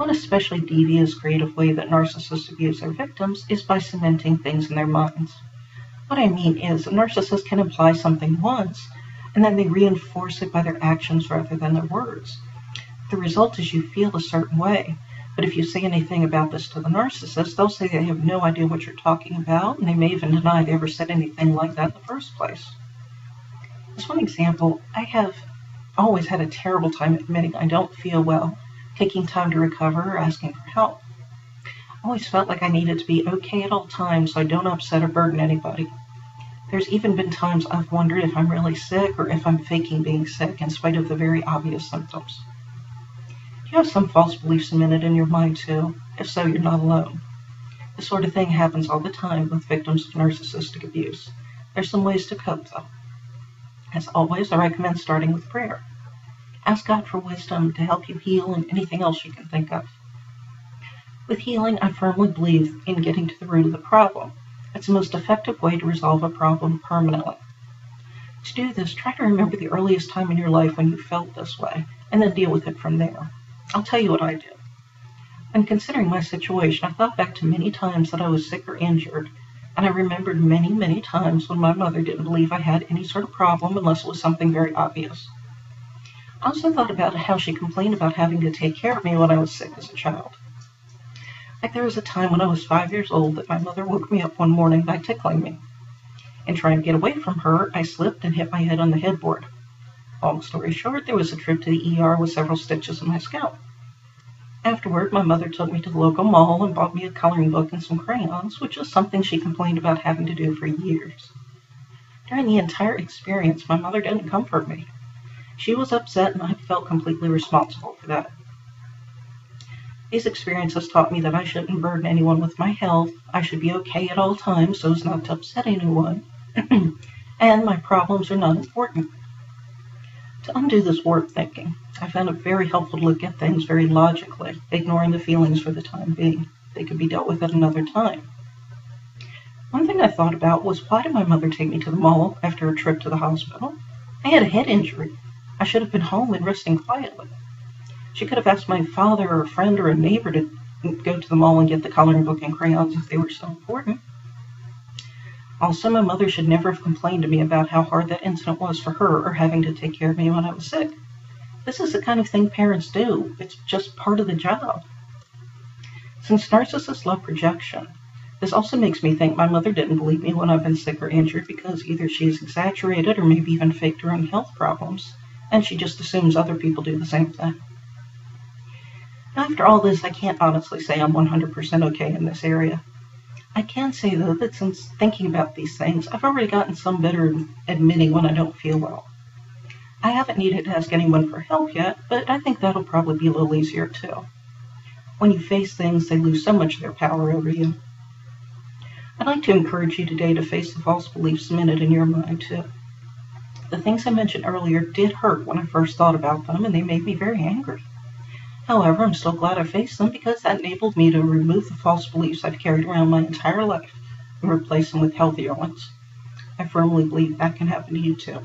One especially devious, creative way that narcissists abuse their victims is by cementing things in their minds. What I mean is, a narcissist can imply something once, and then they reinforce it by their actions rather than their words. The result is you feel a certain way, but if you say anything about this to the narcissist, they'll say they have no idea what you're talking about, and they may even deny they ever said anything like that in the first place. As one example, I have always had a terrible time admitting I don't feel well, taking time to recover, or asking for help. I always felt like I needed to be okay at all times so I don't upset or burden anybody. There's even been times I've wondered if I'm really sick or if I'm faking being sick in spite of the very obvious symptoms. You have some false beliefs cemented in your mind too? If so, you're not alone. This sort of thing happens all the time with victims of narcissistic abuse. There's some ways to cope though. As always, I recommend starting with prayer. Ask God for wisdom to help you heal and anything else you can think of. With healing, I firmly believe in getting to the root of the problem it's the most effective way to resolve a problem permanently. To do this, try to remember the earliest time in your life when you felt this way, and then deal with it from there. I'll tell you what I did. When considering my situation, I thought back to many times that I was sick or injured, and I remembered many, many times when my mother didn't believe I had any sort of problem unless it was something very obvious. I also thought about how she complained about having to take care of me when I was sick as a child. Like there was a time when I was five years old that my mother woke me up one morning by tickling me. In trying to get away from her, I slipped and hit my head on the headboard. Long story short, there was a trip to the ER with several stitches in my scalp. Afterward, my mother took me to the local mall and bought me a coloring book and some crayons, which was something she complained about having to do for years. During the entire experience, my mother didn't comfort me. She was upset, and I felt completely responsible for that. These experiences taught me that I shouldn't burden anyone with my health, I should be okay at all times so as not to upset anyone, and my problems are not important. To undo this warped thinking, I found it very helpful to look at things very logically, ignoring the feelings for the time being. They could be dealt with at another time. One thing I thought about was why did my mother take me to the mall after a trip to the hospital? I had a head injury. I should have been home and resting quietly. She could have asked my father or a friend or a neighbor to go to the mall and get the coloring book and crayons if they were so important. Also, my mother should never have complained to me about how hard that incident was for her or having to take care of me when I was sick. This is the kind of thing parents do. It's just part of the job. Since narcissists love projection, this also makes me think my mother didn't believe me when I've been sick or injured because either she's exaggerated or maybe even faked her own health problems, and she just assumes other people do the same thing. After all this, I can't honestly say I'm 100% okay in this area. I can say, though, that since thinking about these things, I've already gotten some better at admitting when I don't feel well. I haven't needed to ask anyone for help yet, but I think that'll probably be a little easier too. When you face things, they lose so much of their power over you. I'd like to encourage you today to face the false beliefs cemented in your mind too. The things I mentioned earlier did hurt when I first thought about them, and they made me very angry. However, I'm still glad I faced them because that enabled me to remove the false beliefs I've carried around my entire life and replace them with healthier ones. I firmly believe that can happen to you too.